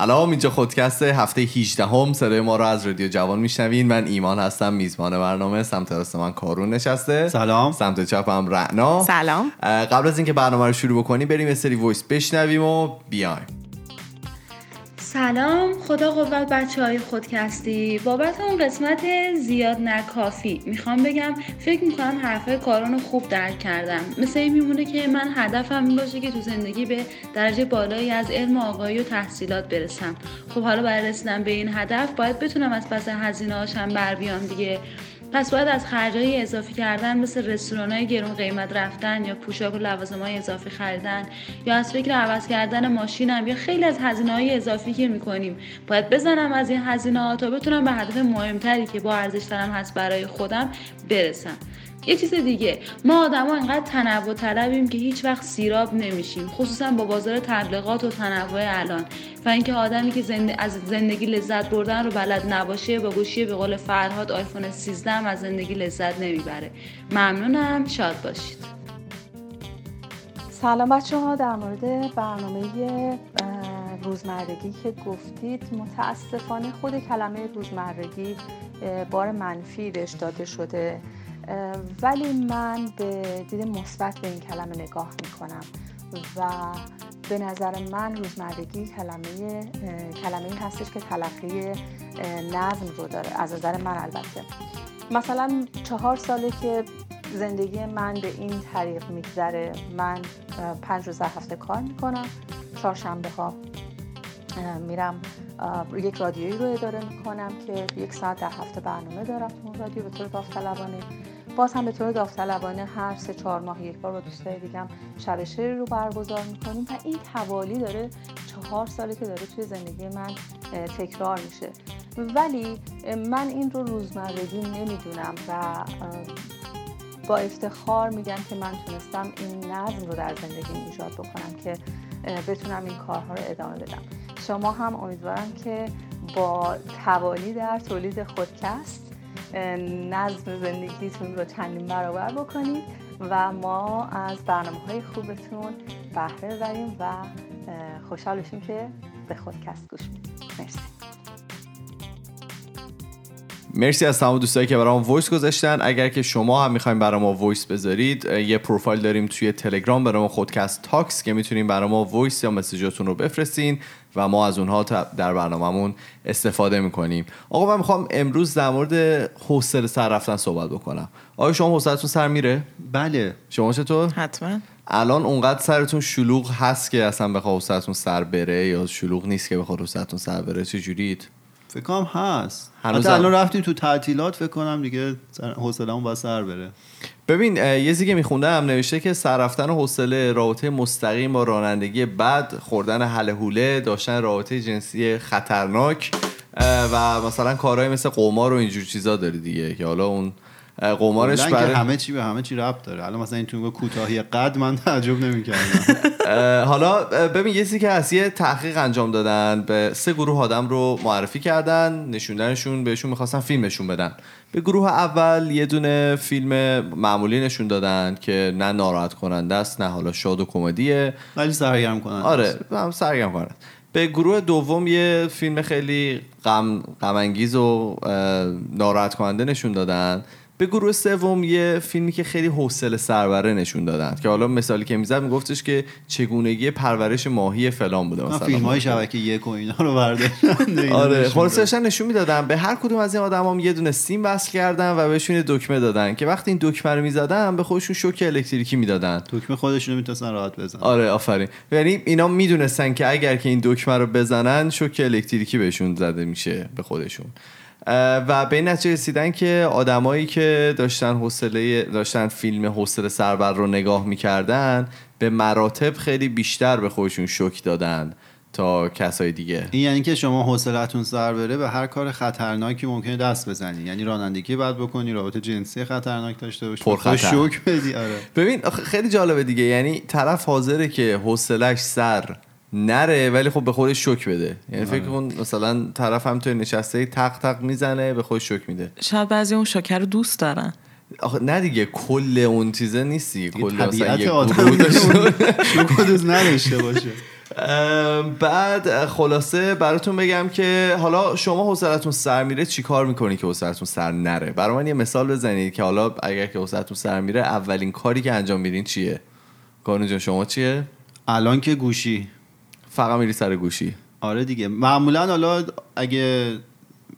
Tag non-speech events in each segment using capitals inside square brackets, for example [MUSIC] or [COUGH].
سلام اینجا خودکست هفته 18 هم صدای ما رو از رادیو جوان میشنوین. من ایمان هستم میزبان برنامه سمت راست من کارون نشسته. سلام. سمت چپم رعنا. سلام. قبل از اینکه برنامه رو شروع بکنیم بریم یه سری voice بشنویم و بیایم. سلام خدا قوت بچه های خودکستی. بابت اون قسمت زیاد ناکافی. می‌خوام بگم فکر می‌کنم حرفای کارون رو خوب درک کردم. مثل این میمونه که من هدفم این باشه که تو زندگی به درجه بالایی از علم و آگاهی و تحصیلات برسم. خب حالا برای رسیدن به این هدف باید بتونم از پس هزینه هاشم بر بیام دیگه. پس باید از خرجهای اضافی کردن مثل رستوران های گرون قیمت رفتن یا پوشاک و لوازم های اضافی خریدن یا از فکر عوض کردن ماشینم یا خیلی از هزینه های اضافی که می‌کنیم. باید بزنم از این هزینه ها تا بتونم به هدف مهمتری که با ارزش هست برای خودم برسم. یه چیز دیگه. ما آدما انقدر تنوع طلبیم که هیچ وقت سیراب نمیشیم خصوصا با بازار تبلیغات و تنوع الان. و اینکه آدمی که زند... از زندگی لذت بردن رو بلد نباشه با گوشی به قول فرهاد آیفون 13 هم از زندگی لذت نمی‌بره. ممنونم. شاد باشید. سلام بچه ها در مورد برنامه روزمرگی که گفتید متاسفانه خود کلمه روزمرگی بار منفی بهش داده شده. ولی من به دید مثبت به این کلمه نگاه می‌کنم و به نظر من روزمرگی کلمه کلمه هستش که تلقی نظم رو داره از نظر من البته. مثلا چهار ساله که زندگی من به این طریق میگذره من پنج روز هفته کار می‌کنم چهارشنبه ها میرم یک رادیویی رو اداره می‌کنم که یک ساعت در هفته برنامه دارم اون رادیو به طور داوطلبانه باز هم به طور داوطلبانه هر سه چهار ماه یک بار با دوستای دیگم شب شعری رو برگزار می‌کنیم و این توالی داره چهار ساله که داره توی زندگی من تکرار میشه. ولی من این رو روزمرگی نمی‌دونم و با افتخار میگم که من تونستم این نظم رو در زندگی ایجاد بکنم که بتونم این کارها رو ادامه بدم. شما هم امیدوارم که با توالی در تولید خودکست نظم زندگیتون رو چندین برابر بکنید و ما از برنامه های خوبتون بهره ببریم و خوشحال بشیم که به خودکست گوش میدیم. مرسی. مرسی از تمام دوستایی که برام voice گذاشتن. اگر که شما هم می‌خواین برای ما voice بذارید یه پروفایل داریم توی تلگرام برای ما خودکست تاکس که می‌تونین برای ما voice یا message هاتون رو بفرستین و ما از اونها در برنامهمون استفاده می‌کنیم. آقا من می‌خوام امروز در مورد حوصله سر رفتن صحبت بکنم. آیا شما حوصلتون سر میره؟ بله. شما چطور؟ حتما. الان اونقدر سرتون شلوغ هست که اصلا بخواد حوصلتون سر بره یا شلوغ نیست که بخواد حوصلتون سر بره چه جورید فکر کنم هست. هنوز حتی الان رفتیم تو تعطیلات فکر کنم دیگه حوصله‌مون با سر بره. ببین یه چیزی که میخوندم نوشته که سر رفتن حوصله رابطه مستقیم با رانندگی بد خوردن حل حوله داشتن رابطه جنسی خطرناک و مثلا کارهای مثل قمار و اینجور چیزا داره دیگه که حالا اون قمارش برای همه چی به همه چی ربط داره. حالا مثلا این تو کوتاهی قد من تعجب نمی‌کردم. [LAUGHS] حالا ببین یه چیزی که از یه تحقیق انجام دادن به سه گروه آدم رو معرفی کردن نشوندنشون بهشون می‌خواستن فیلمشون بدن. به گروه اول یه دونه فیلم معمولی نشون دادن که نه ناراحت کننده است نه حالا شاد و کمدیه. ولی سرگرم کننده آره هم سرگرم کننده. به گروه دوم یه فیلم خیلی غم انگیز و ناراحت کننده نشون دادن. به گروه سوم یه فیلمی که خیلی حوصله سربره نشون دادن. که حالا مثالی که می‌زد میگفتش که چگونگی پرورش ماهی فلان بوده مثلا. فیلم های شبکه یک و اینا رو برداشتن. [LAUGHS] آره خلاصش نشون می‌دادن. به هر کدوم از این آدمام یه دونه سیم وصل کردن و بهشون دکمه دادن. که وقتی این دکمه رو می‌زدن به خودشون شوک الکتریکی می‌دادن. دکمه خودشون می‌تونن راحت بزنن. آره آفرین. یعنی اینا می‌دونستن که اگر که این دکمه رو بزنن شوک الکتریکی بهشون زده میشه به خودشون. و به این نتیجه رسیدن که آدمایی که داشتن حوصله داشتن فیلم حوصله سربر رو نگاه می‌کردن به مراتب خیلی بیشتر به خودشون شوک دادن تا کسای دیگه. این یعنی که شما حوصلتون سر بره به هر کار خطرناکی ممکنه دست بزنی. یعنی رانندگی بعد بکنی رابطه جنسی خطرناک داشته باشی. پر شوک بدی آره. ببین خیلی جالبه دیگه. یعنی طرف حاضره که حوصلش سر نره ولی خب به خودش شوک بده. یعنی فکر کن مثلا طرف هم توی نشسته تق تق می‌زنه به خودش شوک میده. شاید بعضی اون شوکر رو دوست دارن. آخه نه دیگه کل اون چیزه نیستی. کل طبیعت آدم دوست نداشته باشه. ام، بعد خلاصه براتون بگم که حالا شما حوصلتون سر میره چیکار می‌کنی که حوصلتون سر نره؟ برای من یه مثال بزنید که حالا اگر که حوصلتون سر میره اولین کاری که انجام میدین چیه؟ کانو جان شما چیه؟ الان که گوشی. فقط میری سر گوشی. آره دیگه. معمولا حالا اگه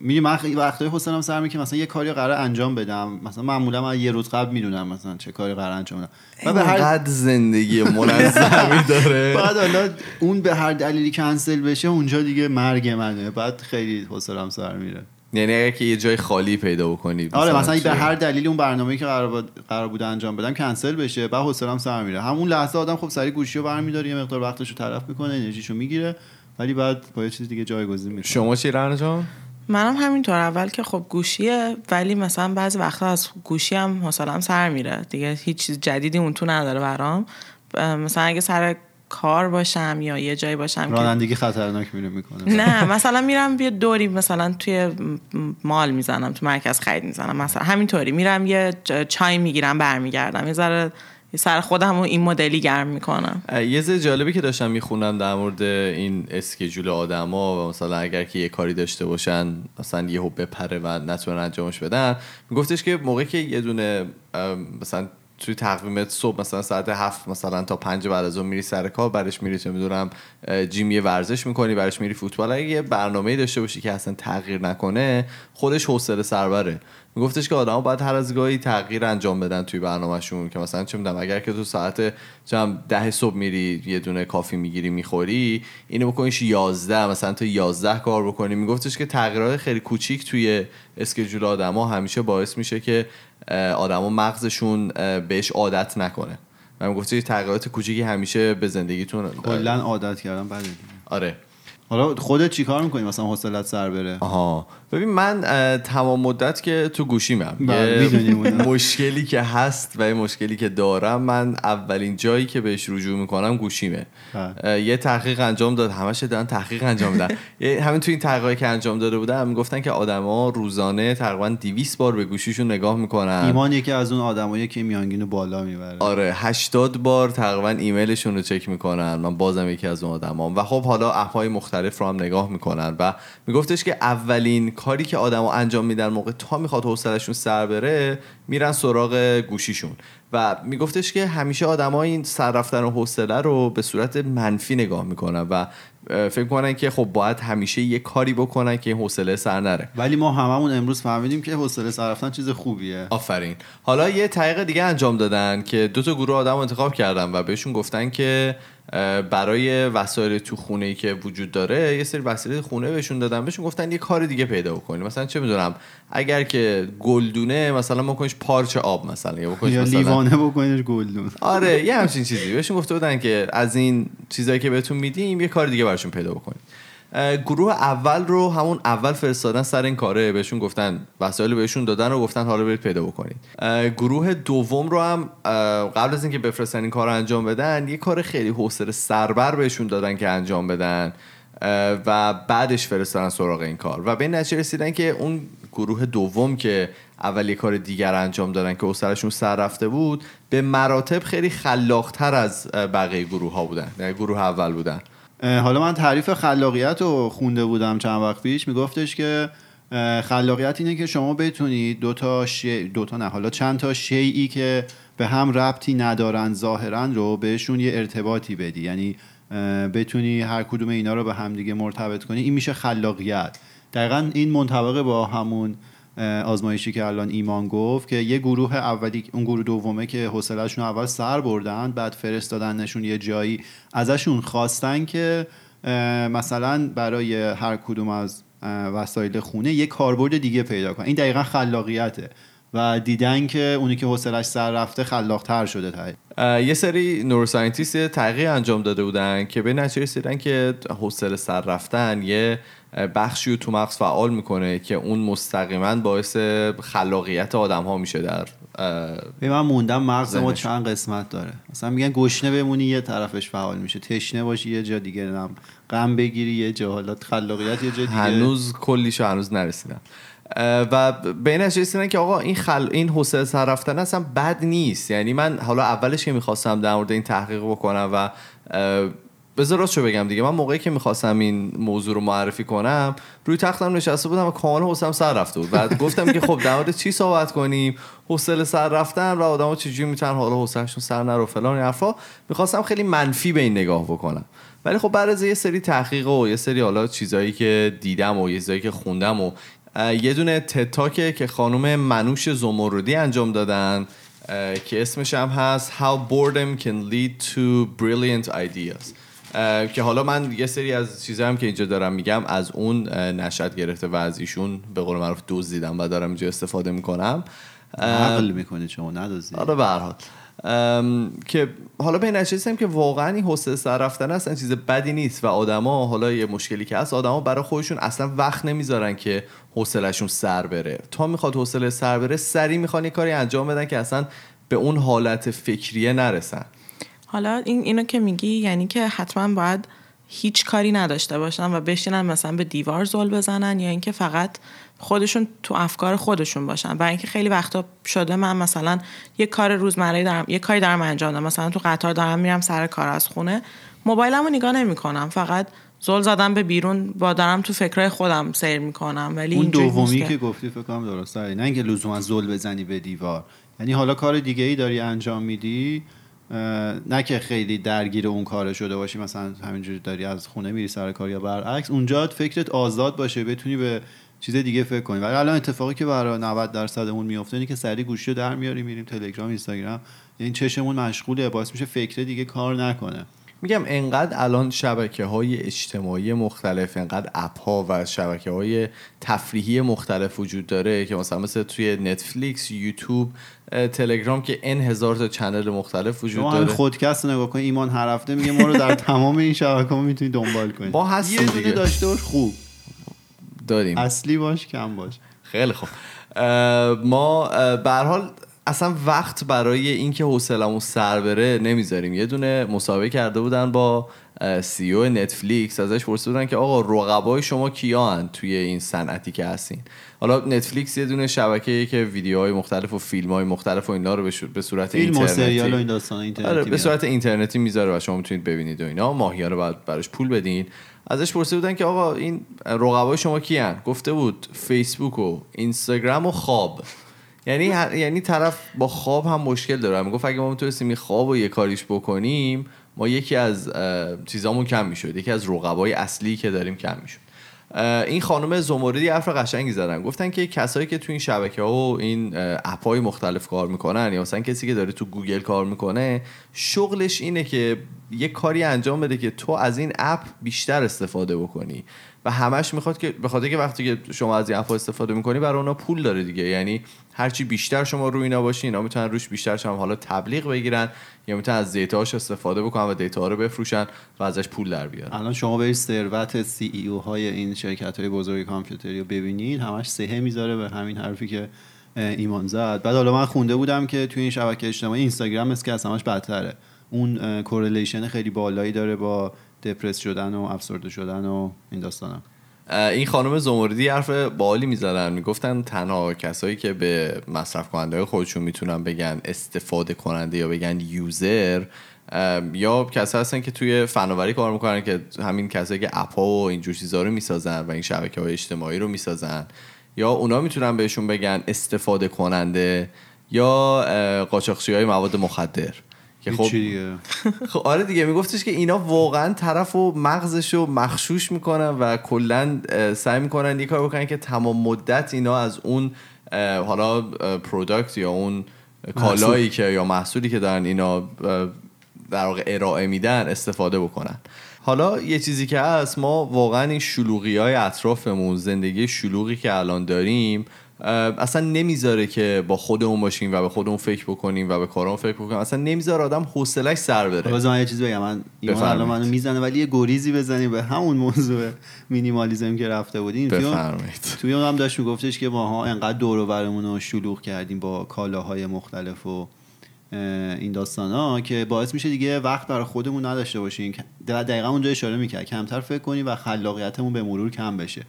میری من خیلی وقتای حوصله‌ام سر میره که مثلا یه کاری قرار انجام بدم. مثلا معمولا من یه روز قبل می‌دونم مثلا چه کاری قرار انجام بدم. و به هر قد زندگی منظمی [LAUGHS] داره. بعد حالا اون به هر دلیلی کنسل بشه اونجا دیگه مرگ منه. بعد خیلی حوصله‌ام سر میره. یعنی اگر که یه جای خالی پیدا بکنی آره مثلا؟ به هر دلیلی اون برنامه‌ای که قرار, بود قرار بوده انجام بدم کنسل بشه بعد حوصله‌ام سر میره. همون لحظه آدم خب سری گوشی رو برمی‌داره یه مقدار وقتش رو تلف می‌کنه انرژیشو می‌گیره ولی بعد با یه چیز دیگه جایگزین می‌کنه. شما چی رنا جان؟ منم همینطور. اول که خب گوشیه ولی مثلا بعضی وقتا از گوشی هم حوصله‌ام سر میره. دیگه هیچ چیز جدیدی اون تو نداره برام. مثلا اگه سر کار باشم یا یه جایی باشم که رانندگی خطرناک میره می‌کنه. نه مثلا میرم یه دوری مثلا توی مال می‌زنم تو مرکز خرید می‌زنم مثلا همینطوری. میرم یه چای می‌گیرم برمیگردم. یه ذره سر خودم رو این مدلی گرم می‌کنم. یه چیز جالبی که داشتم می‌خونم در مورد این اسکیجول آدما و مثلا اگر که یه کاری داشته باشن مثلا یهو بپره و نتونن انجامش بدن. میگفتش که موقعی که یه دونه مثلا توی تقویمت صبح مثلا ساعت هفت مثلا تا پنج بعد از اون میری سر کار برش میری چه می‌دونم جیم ورزش می‌کنی برش میری فوتبال. اگه یه برنامه داشته باشی که اصلا تغییر نکنه خودش حوصله سربره. میگفتش که آدما باید هر از گاهی تغییر انجام بدن توی برنامهشون که مثلا چه می‌دونم اگر که تو ساعت چم ده صبح میری یه دونه کافی می‌گیری می‌خوری اینو بکنیش 11 مثلا تا 11 کار بکنی. میگفتش که تغییرات خیلی کوچیک توی اسکیجول آدما همیشه باعث میشه که آدما مغزشون بهش عادت نکنه. میگفتش که تغییرات کوچیکی همیشه به زندگیتون کلا عادت کردم بده دیگه. آره. حالا خودت چیکار می‌کنی مثلا حوصلت سر بره؟ آها. ببین من تمام مدت که تو گوشیمم. بله،. مشکلی که هست و یه مشکلی که دارم من اولین جایی که بهش رجوع می‌کنم گوشیمه. بله. یه تحقیق انجام داد. همش دارن تحقیق انجام میدن. [LAUGHS] یه- همین تو این تحقیقی که انجام داده بودن می‌گفتن که آدما روزانه تقریبا 200 بار به گوشیشون نگاه می‌کنن. ایمان یکی از اون آدمایی که میانگینو بالا می‌بره. آره 80 بار تقریبا ایمیلشون رو چک می‌کنن. من بازم یکی از اون آدمام. و خب حالا های مختلف رو هم نگاه می‌کنن و میگفتش که اولین کاری که آدما انجام میدن موقع تا می‌خواد حوصلهشون سر بره میرن سراغ گوشیشون. و میگفتش که همیشه آدما این سر رفتن و حوصله رو به صورت منفی نگاه می‌کنن و فکر کنن که خب باید همیشه یه کاری بکنن که این حوصله سر نره. ولی ما هممون امروز فهمیدیم که حوصله سر رفتن چیز خوبیه. آفرین. حالا یه طریق دیگه انجام دادن که دو تا گروه آدم انتخاب کردن و بهشون گفتن که برای وسایل تو خونه ای که وجود داره یه سری وسایل خونه بهشون دادن بهشون گفتن یه کار دیگه پیدا بکنی مثلا چه می‌دونم اگر که گلدونه مثلا بکنیش پارچه آب مثلا یا بکنیش یا مثلا لیوانه بکنیش گلدون. آره یه همچین چیزی. بهشون گفته بودن که از این چیزایی که بهتون میدیم یه کار دیگه براشون پیدا بکنید گروه اول رو همون اول فرستادن سر این کاره بهشون گفتن وسایل بهشون دادن و گفتن حالا برید پیدا بکنید. گروه دوم رو هم قبل از اینکه بفرستن این کار رو انجام بدن یه کار خیلی حوصله سربر بهشون دادن که انجام بدن و بعدش فرستادن سراغ این کار. و به این نتیجه رسیدن که اون گروه دوم که اول یه کار دیگر انجام دادن که حوصله‌شون سر رفته بود به مراتب خیلی خلاقتر از بقیه گروه ها بودن یعنی گروه اول بودن. حالا من تعریف خلاقیت رو خونده بودم چند وقت پیش. میگفتش که خلاقیت اینه که شما بتونید دو تا شی... دو تا نه حالا چند تا شیعی که به هم ربطی ندارن ظاهرا رو بهشون یه ارتباطی بدی. یعنی بتونی هر کدوم اینا رو به هم دیگه مرتبط کنی. این میشه خلاقیت. دقیقا این منطبق با همون آزمایشی که الان ایمان گفت که یه گروه اولی اون گروه دومه که حوصله‌شون اول سر بردن بعد فرستادنشون یه جایی ازشون خواستن که مثلا برای هر کدوم از وسایل خونه یه کاربرد دیگه پیدا کنن. این دقیقا خلاقیته و دیدن که اونی که حوصلش سر رفته خلاقتر شده ته اه، یه سری نوروساینتیست تحقیق انجام داده بودن که به نتیجه رسیدن که حوصله سر رفتن یه بخشی رو تو مغز فعال می‌کنه که اون مستقیما باعث خلاقیت آدم ها میشه در به من موندم مغز ما. چند قسمت داره. مثلا میگن گشنه بمونی یه طرفش فعال میشه. تشنه باشی یه جا دیگه نم غم بگیری یه جا. حالا خلاقیت یه جا دیگه. هنوز کلیشو هنوز نرسیدم. و نتیجه رسیدن که آقا این خل... این حوصله سر رفتن اصلا بد نیست. یعنی من حالا اولش که می‌خواستم در مورد این تحقیق بکنم و بذار راستشو بگم دیگه. من موقعی که می‌خواستم این موضوع رو معرفی کنم روی تختم نشسته بودم و کاملا حوصلم سر رفته بود. بعد گفتم که خب در چی صحبت کنیم؟ حوصله سر رفتن و آدم‌ها چجوری می‌تونن حالا حوصله‌شون سر نره و فلان حرفا. می‌خواستم خیلی منفی به این نگاه بکنم. ولی خب بعد از یه سری تحقیق و یه سری حالا چیزایی که دیدم و یه چیزایی که خوندم و یه دونه تتاکه که خانم منوش زمردی انجام دادن که اسمش هم هست How Boredom Can Lead to Brilliant Ideas. که حالا من یه سری از چیزایی هم که اینجا دارم میگم از اون نشد گرفته و از ایشون به قول معروف دزدیدم و دارم اینجا استفاده می‌کنم. عقل می‌کنید شما ندازید آره به هر حال. که حالا به نشستم که واقعا این حوصله سر رفتن اصلا چیز بدی نیست و آدما حالا یه مشکلی که هست آدما برای خودشون اصلا وقت نمی‌ذارن که حوصلهشون سر بره. تا می‌خواد حوصله سر بره سری می‌خوان یه کاری انجام بدن که اصلا به اون حالت فکریه نرسن. حالا این اینو که میگی یعنی که حتما باید هیچ کاری نداشته باشن و بشینن مثلا به دیوار زل بزنن یا اینکه فقط خودشون تو افکار خودشون باشن. برای اینکه خیلی وقتا شده من مثلا یه کار روزمره دارم یه کاری دارم انجام دادم. مثلا تو قطار دارم میرم سر کار از خونه. موبایلمو نگاه نمی‌کنم. فقط زل زدم به بیرون. با دارم تو فکرای خودم سیر می‌کنم. ولی اون دومی که گفتی فکر کنم درسته. نه اینکه لزوما زل بزنی به دیوار. یعنی حالا کار دیگه ای داری انجام میدی نه که خیلی درگیر اون کار شده باشی مثلا همینجوری داری از خونه میری سر کار یا برعکس اونجا فکرت آزاد باشه بتونی به چیز دیگه فکر کنی. ولی الان اتفاقی که برای 90 درصدمون میفته اینه که سری گوشی رو در میاریم میریم تلگرام اینستاگرام یعنی چشمون مشغوله باعث میشه فکر دیگه کار نکنه. میگم انقدر الان شبکه های اجتماعی مختلف انقدر اپ ها و شبکه های تفریحی مختلف وجود داره که مثلا مثل توی نتفلیکس یوتیوب تلگرام که ان هزار تا چنل مختلف وجود داره. خودکست نگاه کن ایمان هر هفته میگه ما رو در تمام این شبکه ها می‌تونی دنبال کنی. ما هستیم یه دونه. داشته باش خوب. داریم. اصلی باش کم باش. خیلی خوب. ما به حال اصلا وقت برای اینکه حوصلمون سر بره نمی‌ذاریم. یه دونه مسابقه کرده بودن با سی او نتفلیکس ازش پرسیده بودن که آقا رقبای شما کیا توی این صنعتی که هستین؟ حالا نتفلیکس یه دونه شبکه که ویدیوهای مختلف و فیلم های مختلف و اینا رو به صورت فیلم و اینترنتی سریال و این داستان اینترنتی آره به. صورت اینترنتی می‌ذاره و شما می‌تونید ببینید و اینا. ماهیانه باید براش پول بدین. ازش پرسیده بودن که آقا این رقبای شما کیان؟ گفته بود فیسبوک و اینستاگرام و خواب. یعنی یعنی طرف با خواب هم مشکل داره. می‌گفت اگه ما می‌تونستیم این خواب و یه کاریش بکنیم ما یکی از چیزامون کم می‌شد. یکی از رقبای اصلی که داریم کم می‌شد. این خانم زمردی حرف قشنگی زدن. گفتن که کسایی که تو این شبکه ها و این app های مختلف کار می‌کنن یا مثلا کسی که داره تو گوگل کار می‌کنه شغلش اینه که یه کاری انجام بده که تو از این app بیشتر استفاده بکنی. و همش می‌خواد که به خاطر که وقتی که شما از این app استفاده می‌کنی برای اونا پول داره دیگه. یعنی هرچی بیشتر شما روی اینا باشی اینا می‌تونن روش بیشتر شما حالا تبلیغ بگیرن یا می‌تونن از data هاش استفاده بکنن و data رو بفروشن و ازش پول در بیارن. الان شما برید ثروت CEO های این شرکت های بزرگ کامپیوتری رو ببینید. همش صحه می‌ذاره به همین حرفی که ایمان زد. بعد حالا من خونده بودم که توی این شبکه اجتماعی اینستاگرام مثل که از همش بدتره. اون correlation خیلی بالایی داره با depress شدن و افسرده شدن و این داستانا. این خانم زمردی حرف بالی می‌زدن. می‌گفتن تنها کسایی که به مصرف کننده خودشون می‌تونن بگن استفاده کننده یا بگن یوزر یا کسایی هستن که توی فناوری کار می‌کنن که همین کسایی که اپ ها و اینجور چیزا رو می‌سازن و این شبکه های اجتماعی رو می‌سازن. یا اونا می‌تونن بهشون بگن استفاده کننده یا قاچاقچی های مواد مخدر. که خب دیگه [LAUGHS] خب آره دیگه میگفتش که اینا واقعا طرف و مغزش رو مخشوش می‌کنن و کلا سعی می‌کنن یه کار بکنن که تمام مدت اینا از اون حالا پروداکت یا اون کالایی که یا محصولی که دارن اینا در واقع ارائه میدن استفاده بکنن. حالا یه چیزی که هست ما واقعا این شلوغی های اطرافمون زندگی شلوغی که الان داریم اصلا نمی‌ذاره که با خودمون باشیم و به خودمون فکر بکنیم و به کارمون فکر بکنیم. اصلا نمی‌ذاره آدم حوصلش سر بره. باز من یه چیز بگم. من ایمان. الان منو می‌زنه ولی یه گریزی بزنیم به همون موضوع مینیمالیزم که رفته بودیم. بفرمایید. توی اون هم داشت میگفتش که ماها انقدر دور و برمون رو شلوغ کردیم با کالاهای مختلف و این داستان ها که باعث میشه دیگه وقت برای خودمون نداشته باشیم. دقیقا اونجا اشاره می‌کرد. کمتر فکر کنیم و خلاقیتمون به مرور کم بشه.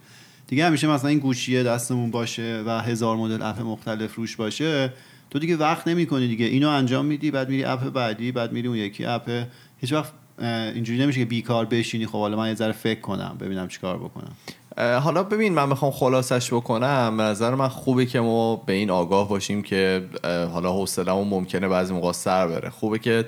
دیگه همیشه مثلا این گوشیه دستمون باشه و هزار مدل اپ مختلف روش باشه تو دیگه وقت نمی‌کنی دیگه. اینو انجام میدی بعد میری اپ بعدی بعد میری اون یکی اپ. هیچ وقت اینجوری نمیشه که بیکار بشینی. خب حالا من یه ذره فکر کنم ببینم چیکار بکنم. حالا ببین من می‌خوام خلاصش بکنم. به نظر من خوبه که ما به این آگاه باشیم که حالا حوصله‌مون ممکنه بعضی موقع سر بره. خوبه که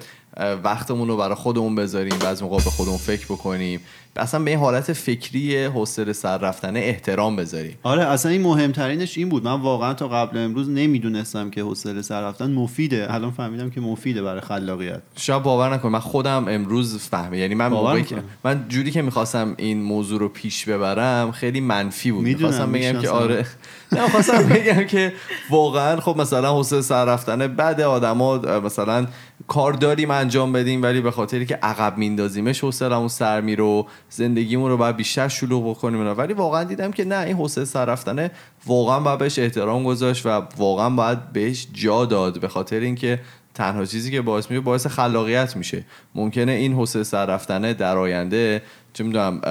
وقتمون رو برای خودمون بذاریم بعضی موقع به خودمون فکر بکنیم. اصلا به این حالت فکری حوصله سر رفتنه احترام بذاریم. آره اصلا این مهمترینش این بود. من واقعا تا قبل امروز نمی‌دونستم که حوصله سر رفتن مفیده. الان فهمیدم که مفیده برای خلاقیت. شاید باور نکن من خودم امروز فهمه یعنی من موقعی که من جوری که می‌خواستم این موضوع رو پیش ببرم خیلی منفی بود. می‌خواستم بگم که آره. نه خواستم بگم که واقعا خب مثلا حوصله سر رفتن بعد آدما مثلا کار داریم انجام بدیم ولی به خاطری که عقب میندازیمش حوصله‌مون سر میره زندگیمون رو باید بیشتر شلوغ بکنیم ولی واقعا دیدم که نه این حوصله سر رفتنه واقعا باید بهش احترام گذاشت و واقعا باید بهش جا داد به خاطر اینکه تنها چیزی که باعث میشه باعث خلاقیت میشه. ممکنه این حوصله سر رفتنه در آینده چه می‌دونم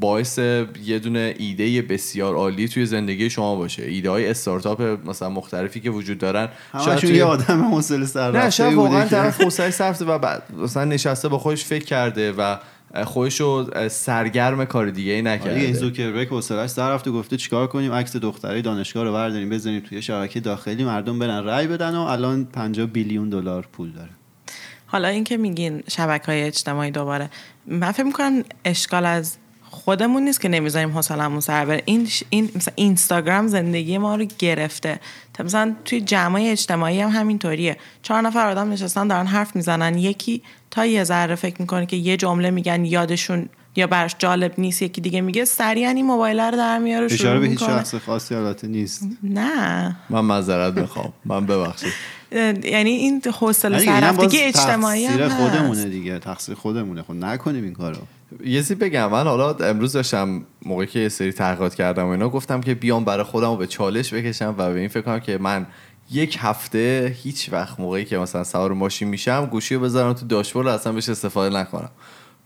باعث یه دونه ایده بسیار عالی توی زندگی شما باشه. ایده های استارتاپ مثلا مختلفی که وجود دارن شاید توی... یه آدم حوصله سر نه شاید واقعا طرف حوصله سر و بعد مثلا نشسته با خودش فکر کرده و خودش رو سرگرم کار دیگه ای نکرده. آره زوکربرگ حوصله‌اش سر رفته گفته چیکار کنیم؟ عکس دختری دانشگاه رو برداریم بزنیم توی شبکه داخلی مردم برن رأی بدن و الان 50 بیلیون دلار پول داره. حالا اینکه میگین شبکه های اجتماعی دوباره من فکر می‌کنم اشکال از خودمون نیست که نمی‌ذاریم حوصلمون سر بره. این این مثلا اینستاگرام زندگی ما رو گرفته. مثلا توی جمعه اجتماعی هم همینطوریه. چهار نفر آدم نشستن دارن حرف می‌زنن. یکی تا یه ذره فکر می‌کنه که یه جمله میگن یادشون یا برش جالب نیست یکی دیگه میگه. سریعا این موبایل رو در میاره اشاره به هیچ شخص خاصی البته نیست. نه. من معذرت می‌خوام. من ببخشید. یعنی این حوصله سررفتگی اجتماعی هم خودمونه دیگه. تقصیر خودمونه. خب نکنیم این کارو. یه چیزی بگم من حالا امروز داشتم موقعی که یه سری تحقیقات کردم و اینا گفتم که بیام برای خودم رو به چالش بکشم و به این فکر کنم که من یک هفته هیچ وقت موقعی که مثلا سوار ماشین میشم گوشی رو بذارم تو داشبورد اصلا بهش استفاده نکنم.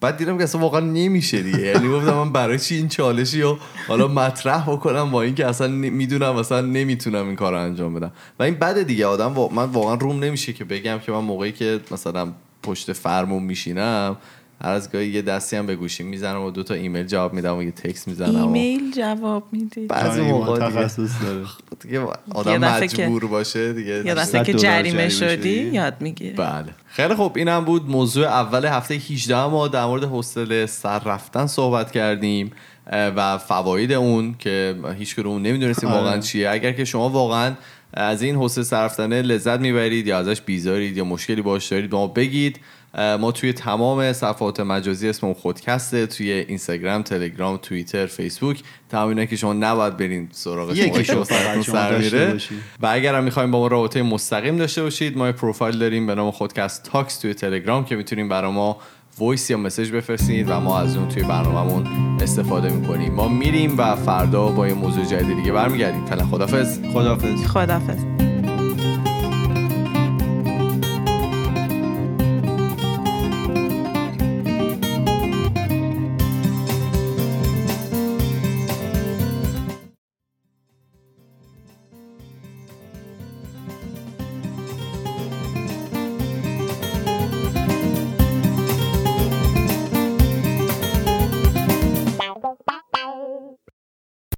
بعد دیدم که اصلا واقعا نمیشه دیگه. یعنی گفتم من برای چی این چالشی رو حالا مطرح بکنم با اینکه اصلا می‌دونم اصلا نمی‌تونم این کار رو انجام بدم. و این بده دیگه. آدم من واقعا روم نمیشه که بگم که من موقعی که مثلا پشت فرمون میشینم هر از گاهی یه دستی هم به گوشی می‌زنم و دو تا ایمیل جواب میدم و یه تکس می‌زنم ایمیل جواب میدی. بعضی موقع تخصص داره. [LAUGHS] دیگه آدم مجبور باشه دیگه یه دسته که جریمه شدی یاد می‌گیری. بله. خیلی خب اینم بود موضوع اول هفته 18 ما در مورد حوصله سر رفتن صحبت کردیم و فواید اون که هیچ اون نمی‌دونستیم واقعا آره. چیه. اگر که شما واقعا از این حوصله سر رفتنه لذت می‌برید یا ازش بیزارید یا مشکلی باش دارید ما بگید. ما توی تمام صفحات مجازی اسم خودکسته توی اینستاگرام تلگرام توییتر فیسبوک تمام که شما نباید برین سراغ یکی شما سر میره. و اگر هم می‌خوایم با ما رابطه مستقیم داشته باشید ما پروفایل داریم به نام خودکست تاکس توی تلگرام که می‌تونیم برای ما وایس یا مسج بفرستید و ما از اون توی برنامهمون استفاده می‌کنیم. ما میریم و فردا با یه موضوع جدید دیگه برمیگردیم. فعلا خدافظ خدافظ خدافظ